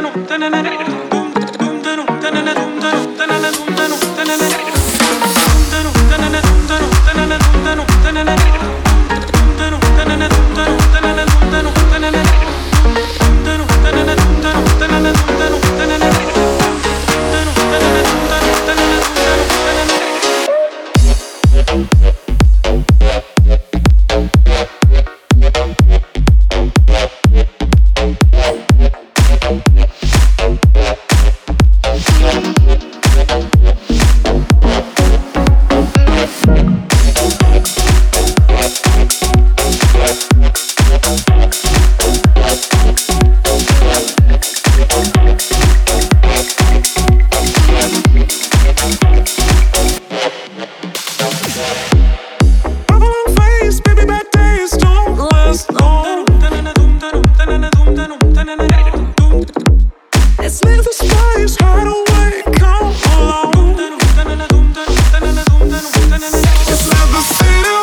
no, no, no, no, no. feel